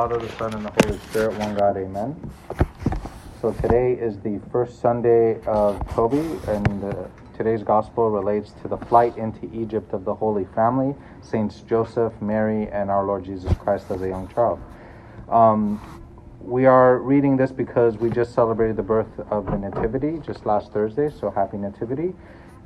Father, the Son, and the Holy Spirit, one God, amen. So today is the first Sunday of Tobi, and uh, today's gospel relates to the flight into Egypt of the Holy Family, Saints Joseph, Mary, and our Lord Jesus Christ as a young child. Um, we are reading this because we just celebrated the birth of the Nativity just last Thursday, so happy Nativity.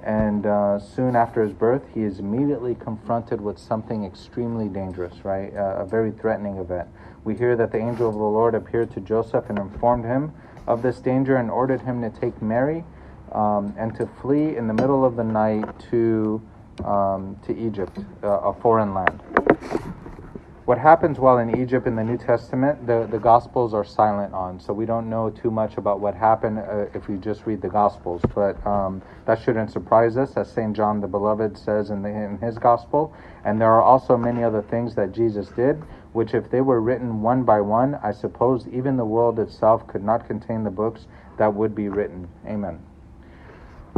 And uh, soon after his birth, he is immediately confronted with something extremely dangerous, right? Uh, a very threatening event. We hear that the angel of the Lord appeared to Joseph and informed him of this danger and ordered him to take Mary um, and to flee in the middle of the night to, um, to Egypt, uh, a foreign land what happens while in Egypt in the New Testament, the, the Gospels are silent on. So we don't know too much about what happened uh, if we just read the Gospels. But um, that shouldn't surprise us, as St. John the Beloved says in, the, in his Gospel. And there are also many other things that Jesus did, which if they were written one by one, I suppose even the world itself could not contain the books that would be written. Amen.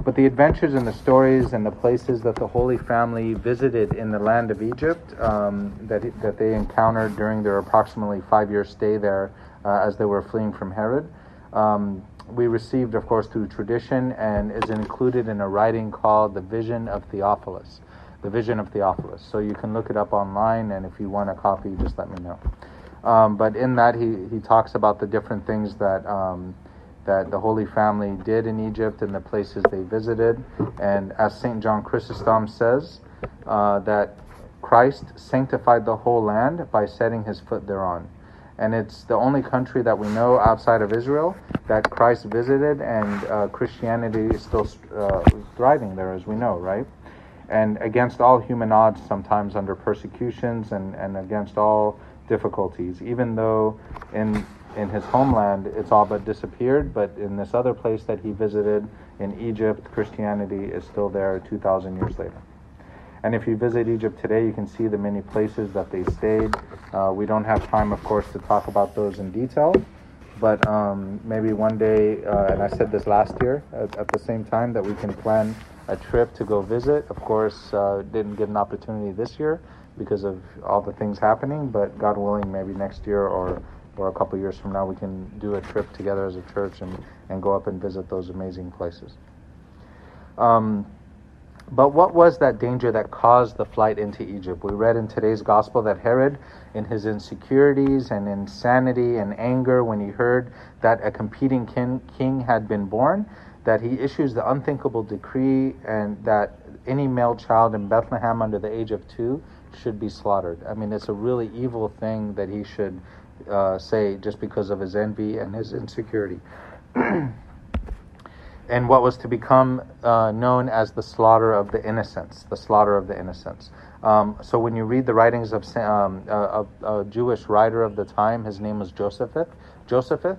But the adventures and the stories and the places that the Holy Family visited in the land of Egypt um, that, that they encountered during their approximately five year stay there uh, as they were fleeing from Herod, um, we received, of course, through tradition and is included in a writing called The Vision of Theophilus. The Vision of Theophilus. So you can look it up online, and if you want a copy, just let me know. Um, but in that, he, he talks about the different things that um, that the Holy Family did in Egypt and the places they visited. And as St. John Chrysostom says, uh, that Christ sanctified the whole land by setting his foot thereon. And it's the only country that we know outside of Israel that Christ visited, and uh, Christianity is still uh, thriving there, as we know, right? And against all human odds, sometimes under persecutions and, and against all difficulties, even though in in his homeland, it's all but disappeared. But in this other place that he visited in Egypt, Christianity is still there 2,000 years later. And if you visit Egypt today, you can see the many places that they stayed. Uh, we don't have time, of course, to talk about those in detail. But um, maybe one day, uh, and I said this last year at, at, the same time, that we can plan a trip to go visit. Of course, uh, didn't get an opportunity this year because of all the things happening, but God willing, maybe next year or or a couple years from now, we can do a trip together as a church and, and go up and visit those amazing places. Um, but what was that danger that caused the flight into Egypt? We read in today's gospel that Herod, in his insecurities and insanity and anger, when he heard that a competing king, king had been born, that he issues the unthinkable decree and that any male child in Bethlehem under the age of two should be slaughtered. I mean, it's a really evil thing that he should uh, say just because of his envy and his insecurity. and what was to become uh, known as the slaughter of the innocents, the slaughter of the innocents. Um, so when you read the writings of um, a, a, Jewish writer of the time, his name was Josephus. Josephus,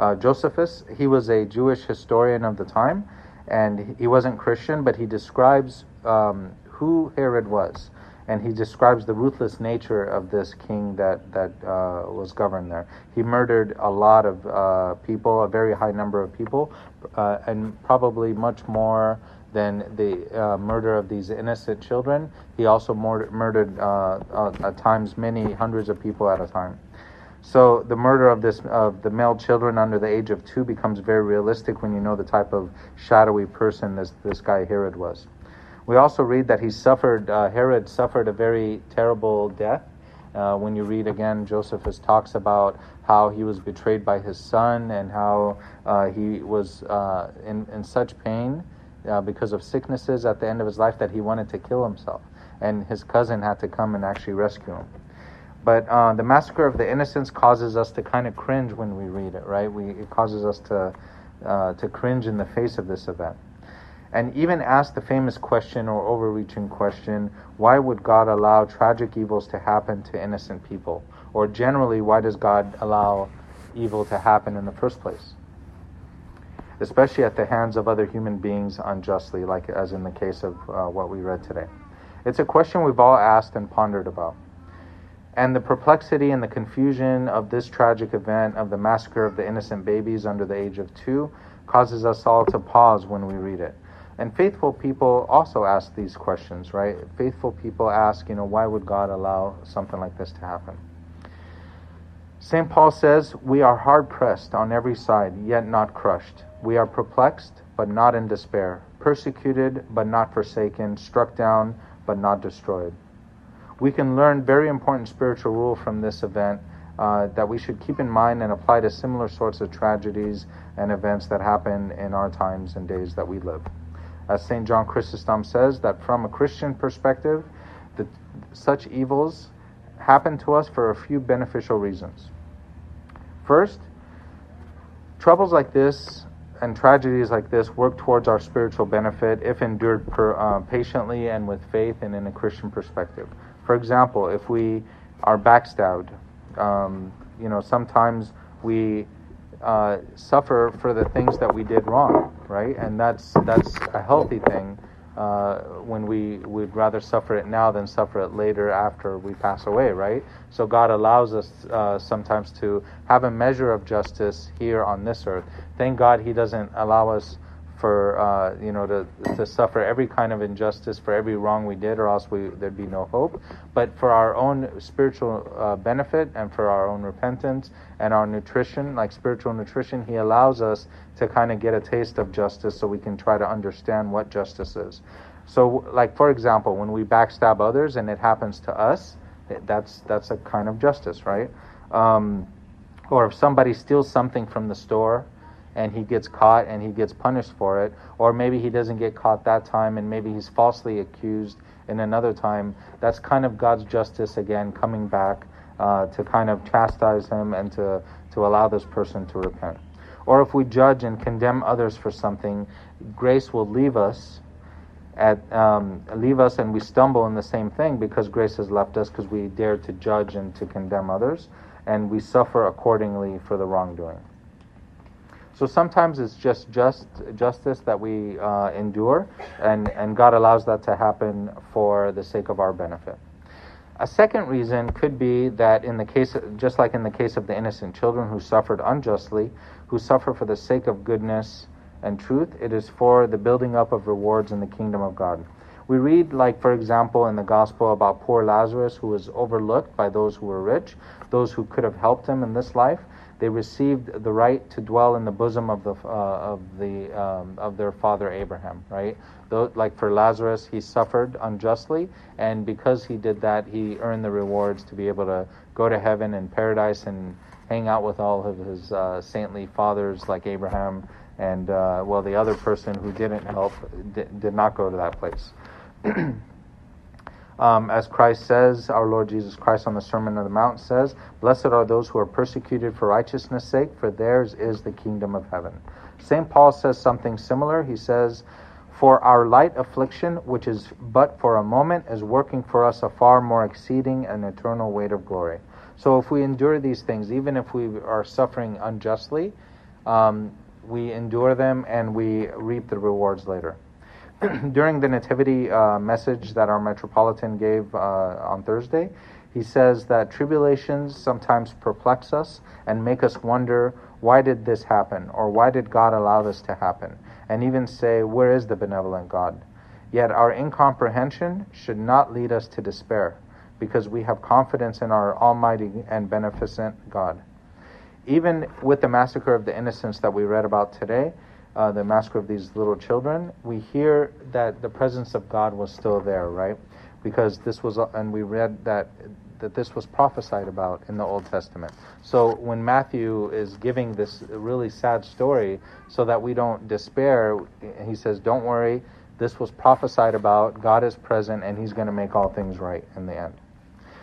uh, Josephus. He was a Jewish historian of the time, and he wasn't Christian, but he describes um, who Herod was and he describes the ruthless nature of this king that that uh, was governed there. He murdered a lot of uh, people, a very high number of people, uh, and probably much more than the uh, murder of these innocent children. He also murdered, murdered uh, at times many hundreds of people at a time. So the murder of this of the male children under the age of two becomes very realistic when you know the type of shadowy person this this guy Herod was. We also read that he suffered, uh, Herod suffered a very terrible death. Uh, when you read again, Josephus talks about how he was betrayed by his son and how uh, he was uh, in, in such pain uh, because of sicknesses at the end of his life that he wanted to kill himself. And his cousin had to come and actually rescue him. But uh, the massacre of the innocents causes us to kind of cringe when we read it, right? We, it causes us to, to cringe in the face of this event and even ask the famous question or overreaching question why would God allow tragic evils to happen to innocent people? Or generally, why does God allow evil to happen in the first place? Especially at the hands of other human beings unjustly, like as in the case of uh, what we read today. It's a question we've all asked and pondered about. And the perplexity and the confusion of this tragic event of the massacre of the innocent babies under the age of two causes us all to pause when we read it. And faithful people also ask these questions, right? Faithful people ask, you know, why would God allow something like this to happen? St. Paul says, We are hard pressed on every side, yet not crushed. We are perplexed, but not in despair, persecuted, but not forsaken, struck down, but not destroyed. We can learn very important spiritual rule from this event uh, that we should keep in mind and apply to similar sorts of tragedies and events that happen in our times and days that we live. As St. John Chrysostom says, that from a Christian perspective, that such evils happen to us for a few beneficial reasons. First, troubles like this and tragedies like this work towards our spiritual benefit if endured per, uh, patiently and with faith and in a Christian perspective. For example, if we are backstabbed, um, you know, sometimes we uh, suffer for the things that we did wrong, right? And that's that's a healthy thing uh, when we would rather suffer it now than suffer it later after we pass away, right? So God allows us uh, sometimes to have a measure of justice here on this earth. Thank God He doesn't allow us for uh, you know to, to suffer every kind of injustice for every wrong we did, or else we, there'd be no hope. But for our own spiritual uh, benefit and for our own repentance and our nutrition, like spiritual nutrition, He allows us to kind of get a taste of justice, so we can try to understand what justice is. So, like for example, when we backstab others and it happens to us, that's that's a kind of justice, right? Um, or if somebody steals something from the store and he gets caught and he gets punished for it, or maybe he doesn't get caught that time and maybe he's falsely accused in another time, that's kind of God's justice again coming back uh, to kind of chastise him and to, to allow this person to repent. Or if we judge and condemn others for something, grace will leave us at um, leave us and we stumble in the same thing because grace has left us because we dare to judge and to condemn others and we suffer accordingly for the wrongdoing. So sometimes it's just just justice that we uh, endure, and, and God allows that to happen for the sake of our benefit. A second reason could be that in the case, just like in the case of the innocent children who suffered unjustly, who suffer for the sake of goodness and truth, it is for the building up of rewards in the kingdom of God. We read, like, for example, in the gospel about poor Lazarus who was overlooked by those who were rich, those who could have helped him in this life they received the right to dwell in the bosom of the uh, of the um, of their father Abraham. Right, Though, like for Lazarus, he suffered unjustly, and because he did that, he earned the rewards to be able to go to heaven and paradise and hang out with all of his uh, saintly fathers like Abraham. And uh, well, the other person who didn't help did, did not go to that place. Um, as Christ says, our Lord Jesus Christ on the Sermon on the Mount says, Blessed are those who are persecuted for righteousness' sake, for theirs is the kingdom of heaven. St. Paul says something similar. He says, For our light affliction, which is but for a moment, is working for us a far more exceeding and eternal weight of glory. So if we endure these things, even if we are suffering unjustly, um, we endure them and we reap the rewards later. during the Nativity uh, message that our Metropolitan gave uh, on Thursday, he says that tribulations sometimes perplex us and make us wonder why did this happen or why did God allow this to happen, and even say, Where is the benevolent God? Yet our incomprehension should not lead us to despair because we have confidence in our almighty and beneficent God. Even with the massacre of the innocents that we read about today, uh, the massacre of these little children, we hear that the presence of God was still there, right? Because this was, and we read that that this was prophesied about in the Old Testament. So when Matthew is giving this really sad story, so that we don't despair, he says, "Don't worry, this was prophesied about. God is present, and He's going to make all things right in the end."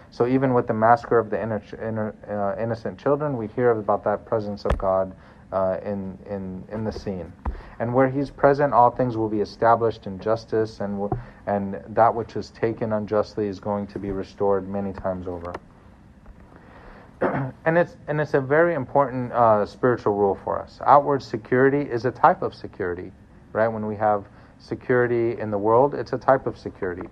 So even with the massacre of the inner, inner, uh, innocent children, we hear about that presence of God uh, in, in, in the scene. And where he's present, all things will be established in justice, and, and that which is taken unjustly is going to be restored many times over. and, it's, and it's a very important uh, spiritual rule for us. Outward security is a type of security, right? When we have security in the world, it's a type of security.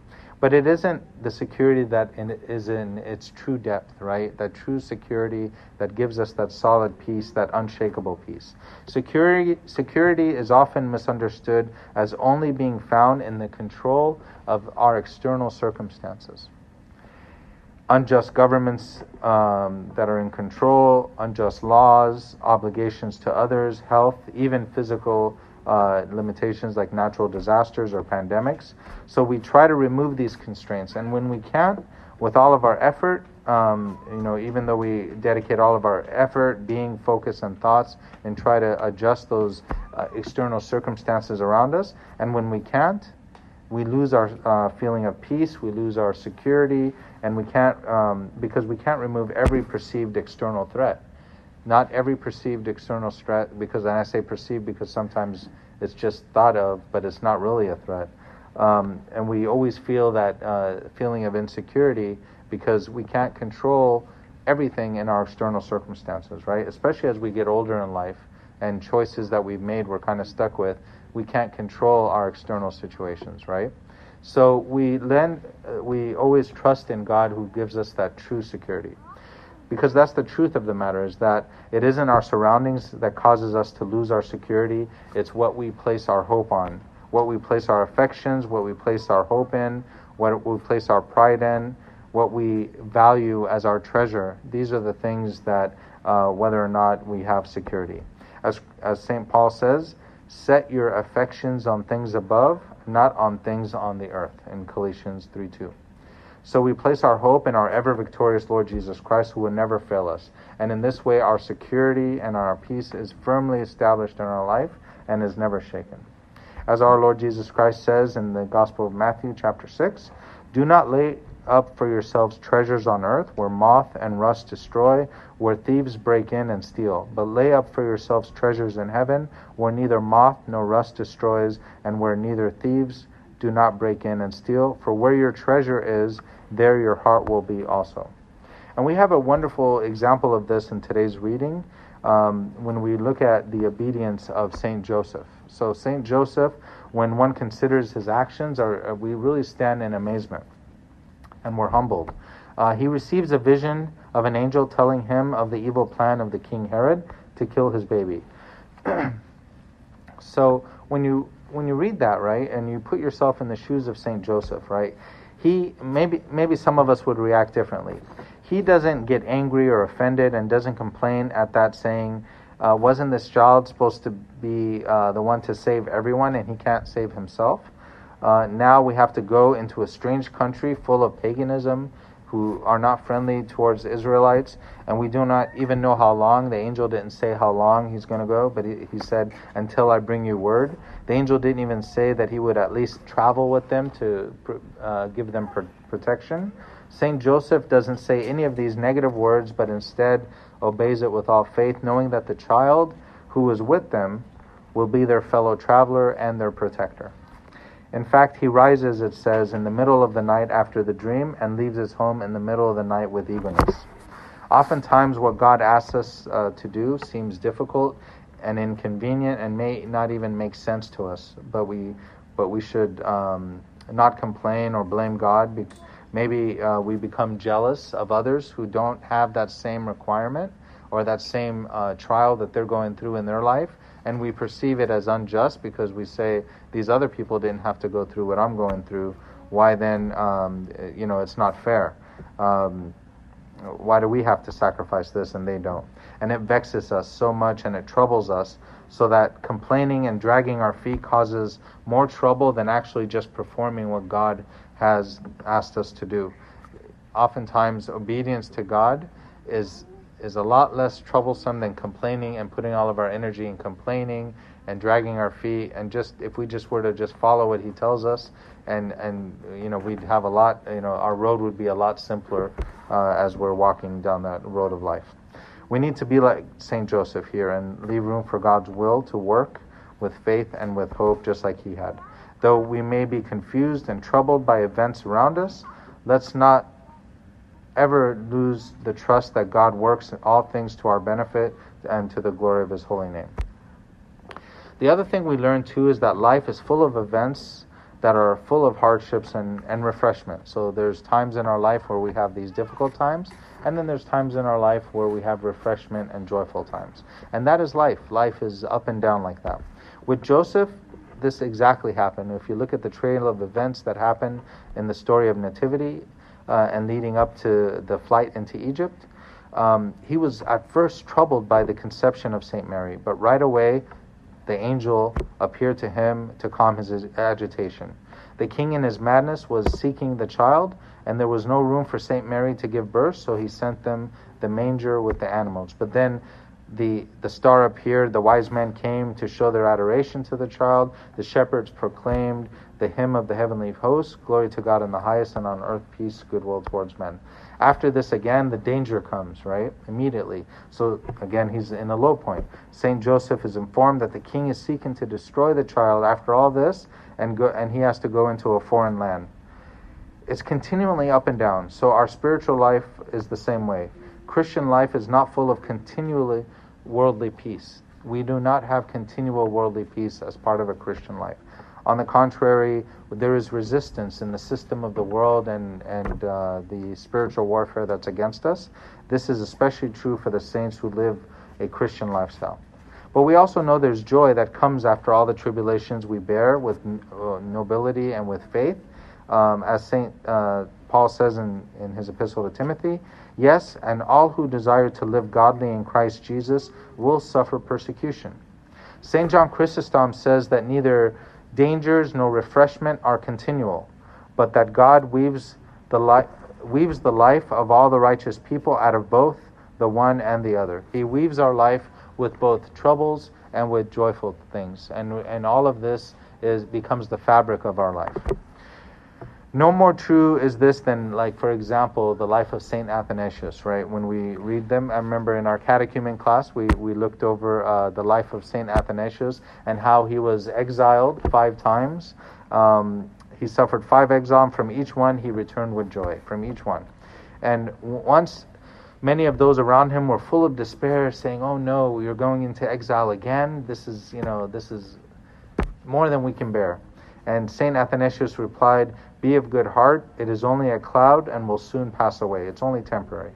But it isn't the security that in, is in its true depth, right? That true security that gives us that solid peace, that unshakable peace. Security, security is often misunderstood as only being found in the control of our external circumstances. unjust governments um, that are in control, unjust laws, obligations to others, health, even physical uh, limitations like natural disasters or pandemics. So we try to remove these constraints, and when we can't, with all of our effort, um, you know, even though we dedicate all of our effort, being, focus, and thoughts, and try to adjust those uh, external circumstances around us, and when we can't, we lose our uh, feeling of peace, we lose our security, and we can't, um, because we can't remove every perceived external threat. Not every perceived external threat, because and I say perceived because sometimes it's just thought of, but it's not really a threat. Um, and we always feel that uh, feeling of insecurity because we can't control everything in our external circumstances, right? Especially as we get older in life and choices that we've made we're kind of stuck with, we can't control our external situations, right? So we then uh, we always trust in God who gives us that true security. Because that's the truth of the matter is that it isn't our surroundings that causes us to lose our security, it's what we place our hope on, what we place our affections, what we place our hope in, what we place our pride in, what we value as our treasure. These are the things that, uh, whether or not we have security. As, as St. Paul says, set your affections on things above, not on things on the earth, in Colossians 3 2. So we place our hope in our ever victorious Lord Jesus Christ, who will never fail us. And in this way, our security and our peace is firmly established in our life and is never shaken. As our Lord Jesus Christ says in the Gospel of Matthew, chapter 6, do not lay up for yourselves treasures on earth, where moth and rust destroy, where thieves break in and steal. But lay up for yourselves treasures in heaven, where neither moth nor rust destroys, and where neither thieves do not break in and steal. For where your treasure is, there your heart will be also. And we have a wonderful example of this in today's reading um, when we look at the obedience of Saint Joseph. So, Saint Joseph, when one considers his actions, are, we really stand in amazement and we're humbled. Uh, he receives a vision of an angel telling him of the evil plan of the king Herod to kill his baby. so when you when you read that right and you put yourself in the shoes of Saint Joseph, right? He maybe maybe some of us would react differently. He doesn't get angry or offended and doesn't complain at that saying, uh, "Wasn't this child supposed to be uh, the one to save everyone and he can't save himself?" Uh, now we have to go into a strange country full of paganism who are not friendly towards the Israelites, and we do not even know how long. The angel didn't say how long he's going to go, but he, he said, Until I bring you word. The angel didn't even say that he would at least travel with them to uh, give them pr- protection. St. Joseph doesn't say any of these negative words, but instead obeys it with all faith, knowing that the child who is with them will be their fellow traveler and their protector. In fact, he rises, it says, in the middle of the night after the dream and leaves his home in the middle of the night with eagerness. Oftentimes, what God asks us uh, to do seems difficult and inconvenient and may not even make sense to us, but we, but we should um, not complain or blame God. Maybe uh, we become jealous of others who don't have that same requirement or that same uh, trial that they're going through in their life and we perceive it as unjust because we say these other people didn't have to go through what I'm going through. Why then, um, you know, it's not fair. Um, why do we have to sacrifice this and they don't? And it vexes us so much and it troubles us so that complaining and dragging our feet causes more trouble than actually just performing what God has asked us to do. Oftentimes, obedience to God is is a lot less troublesome than complaining and putting all of our energy in complaining and dragging our feet and just if we just were to just follow what he tells us and and you know we'd have a lot you know our road would be a lot simpler uh, as we're walking down that road of life we need to be like saint joseph here and leave room for god's will to work with faith and with hope just like he had though we may be confused and troubled by events around us let's not ever lose the trust that God works in all things to our benefit and to the glory of His holy name. The other thing we learn too is that life is full of events that are full of hardships and, and refreshment. So there's times in our life where we have these difficult times, and then there's times in our life where we have refreshment and joyful times. And that is life. Life is up and down like that. With Joseph, this exactly happened. If you look at the trail of events that happened in the story of Nativity, uh, and leading up to the flight into Egypt, um, he was at first troubled by the conception of St. Mary, but right away the angel appeared to him to calm his agitation. The king, in his madness, was seeking the child, and there was no room for St. Mary to give birth, so he sent them the manger with the animals. But then the, the star appeared, the wise men came to show their adoration to the child, the shepherds proclaimed the hymn of the heavenly host Glory to God in the highest, and on earth peace, goodwill towards men. After this, again, the danger comes, right? Immediately. So, again, he's in a low point. St. Joseph is informed that the king is seeking to destroy the child after all this, and, go, and he has to go into a foreign land. It's continually up and down. So, our spiritual life is the same way. Christian life is not full of continually worldly peace. We do not have continual worldly peace as part of a Christian life. On the contrary, there is resistance in the system of the world and, and uh, the spiritual warfare that's against us. This is especially true for the saints who live a Christian lifestyle. But we also know there's joy that comes after all the tribulations we bear with uh, nobility and with faith. Um, as St. Uh, Paul says in, in his epistle to Timothy, yes, and all who desire to live godly in Christ Jesus will suffer persecution. St. John Chrysostom says that neither dangers nor refreshment are continual, but that God weaves the, li- weaves the life of all the righteous people out of both the one and the other. He weaves our life with both troubles and with joyful things, and, and all of this is becomes the fabric of our life. No more true is this than, like, for example, the life of Saint Athanasius, right? When we read them, I remember in our catechumen class, we, we looked over uh, the life of Saint Athanasius and how he was exiled five times. Um, he suffered five exiles. From each one, he returned with joy, from each one. And once many of those around him were full of despair, saying, Oh no, you're going into exile again. This is, you know, this is more than we can bear. And St. Athanasius replied, Be of good heart, it is only a cloud and will soon pass away. It's only temporary.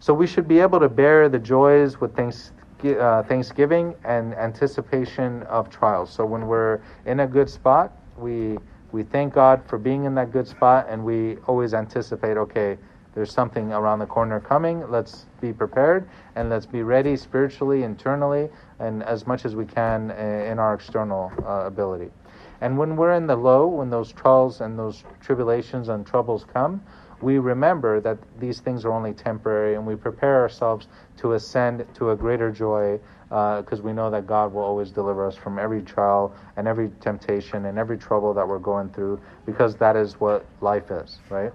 So we should be able to bear the joys with thanks, uh, thanksgiving and anticipation of trials. So when we're in a good spot, we we thank God for being in that good spot, and we always anticipate, okay, there's something around the corner coming. Let's be prepared and let's be ready spiritually, internally, and as much as we can uh, in our external uh, ability. And when we're in the low, when those trials and those tribulations and troubles come, we remember that these things are only temporary and we prepare ourselves to ascend to a greater joy because uh, we know that God will always deliver us from every trial and every temptation and every trouble that we're going through because that is what life is, right?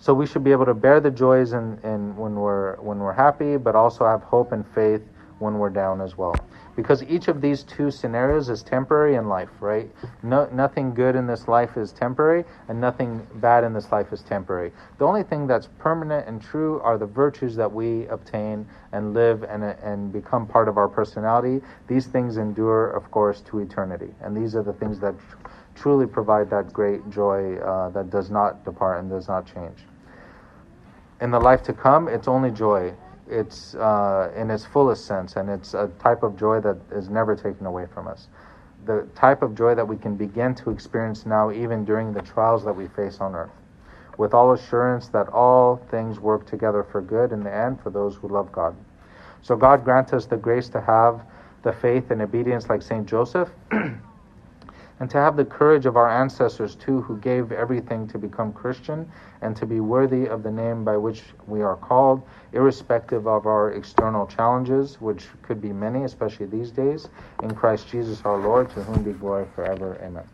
So we should be able to bear the joys in when we're when we're happy, but also have hope and faith when we're down as well because each of these two scenarios is temporary in life, right? No, nothing good in this life is temporary, and nothing bad in this life is temporary. The only thing that's permanent and true are the virtues that we obtain and live and, and become part of our personality. These things endure, of course, to eternity, and these are the things that tr- truly provide that great joy uh, that does not depart and does not change. In the life to come, it's only joy it's uh, in its fullest sense, and it's a type of joy that is never taken away from us. The type of joy that we can begin to experience now, even during the trials that we face on earth, with all assurance that all things work together for good in the end for those who love God. So, God grant us the grace to have the faith and obedience like St. Joseph. and to have the courage of our ancestors too, who gave everything to become Christian and to be worthy of the name by which we are called, irrespective of our external challenges, which could be many, especially these days, in Christ Jesus our Lord, to whom be glory forever. Amen.